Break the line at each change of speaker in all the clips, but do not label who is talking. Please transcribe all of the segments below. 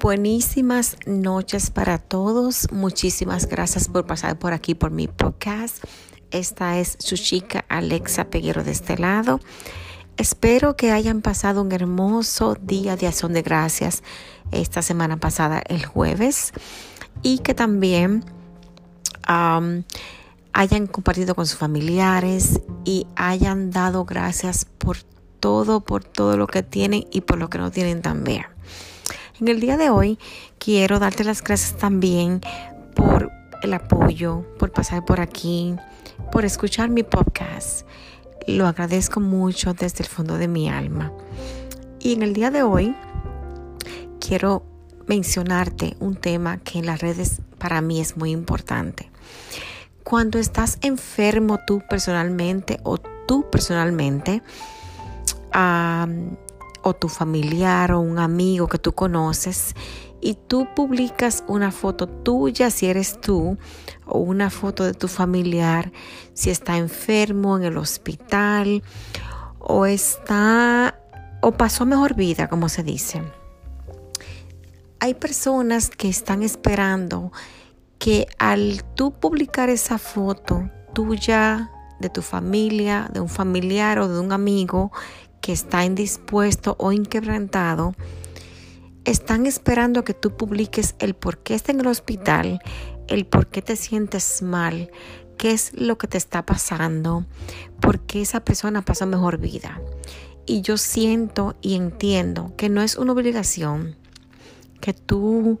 Buenísimas noches para todos. Muchísimas gracias por pasar por aquí por mi podcast. Esta es su chica Alexa Peguero de este lado. Espero que hayan pasado un hermoso día de acción de gracias esta semana pasada, el jueves, y que también hayan compartido con sus familiares y hayan dado gracias por todo, por todo lo que tienen y por lo que no tienen también. En el día de hoy quiero darte las gracias también por el apoyo, por pasar por aquí, por escuchar mi podcast. Lo agradezco mucho desde el fondo de mi alma. Y en el día de hoy quiero mencionarte un tema que en las redes para mí es muy importante. Cuando estás enfermo tú personalmente o tú personalmente, o tu familiar o un amigo que tú conoces y tú publicas una foto tuya si eres tú o una foto de tu familiar si está enfermo en el hospital o está o pasó mejor vida, como se dice. Hay personas que están esperando que al tú publicar esa foto tuya, de tu familia, de un familiar o de un amigo que está indispuesto o inquebrantado, están esperando que tú publiques el por qué está en el hospital, el por qué te sientes mal, qué es lo que te está pasando, por qué esa persona pasa mejor vida. Y yo siento y entiendo que no es una obligación que tú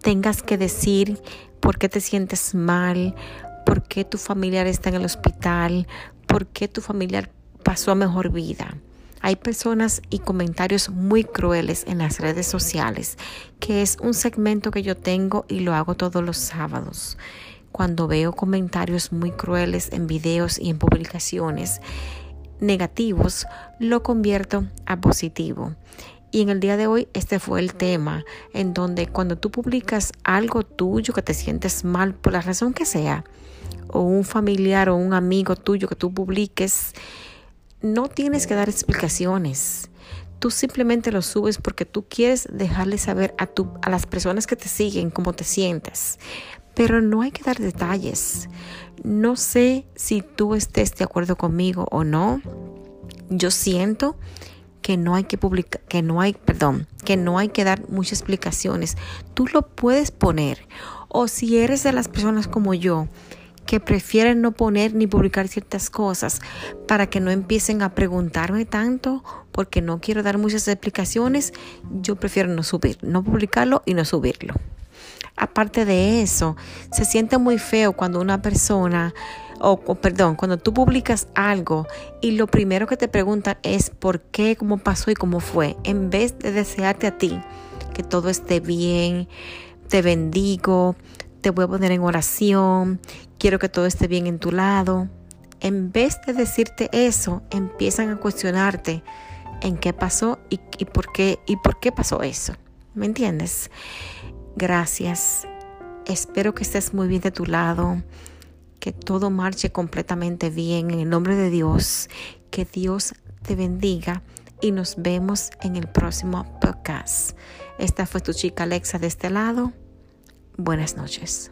tengas que decir por qué te sientes mal, por qué tu familiar está en el hospital, por qué tu familiar pasó a mejor vida. Hay personas y comentarios muy crueles en las redes sociales, que es un segmento que yo tengo y lo hago todos los sábados. Cuando veo comentarios muy crueles en videos y en publicaciones negativos, lo convierto a positivo. Y en el día de hoy este fue el tema, en donde cuando tú publicas algo tuyo que te sientes mal por la razón que sea, o un familiar o un amigo tuyo que tú publiques, no tienes que dar explicaciones. Tú simplemente lo subes porque tú quieres dejarle saber a, tu, a las personas que te siguen cómo te sientes. Pero no hay que dar detalles. No sé si tú estés de acuerdo conmigo o no. Yo siento que no hay que publicar, que no hay, perdón, que no hay que dar muchas explicaciones. Tú lo puedes poner. O si eres de las personas como yo, que prefieren no poner ni publicar ciertas cosas para que no empiecen a preguntarme tanto porque no quiero dar muchas explicaciones, yo prefiero no subir, no publicarlo y no subirlo. Aparte de eso, se siente muy feo cuando una persona, o, perdón, cuando tú publicas algo y lo primero que te preguntan es por qué, cómo pasó y cómo fue, en vez de desearte a ti que todo esté bien, te bendigo, te voy a poner en oración, quiero que todo esté bien en tu lado. En vez de decirte eso, empiezan a cuestionarte en qué pasó y, por qué y por qué pasó eso. ¿Me entiendes? Gracias. Espero que estés muy bien de tu lado, que todo marche completamente bien en el nombre de Dios. Que Dios te bendiga y nos vemos en el próximo podcast. Esta fue tu chica Alexa de este lado. Buenas noches.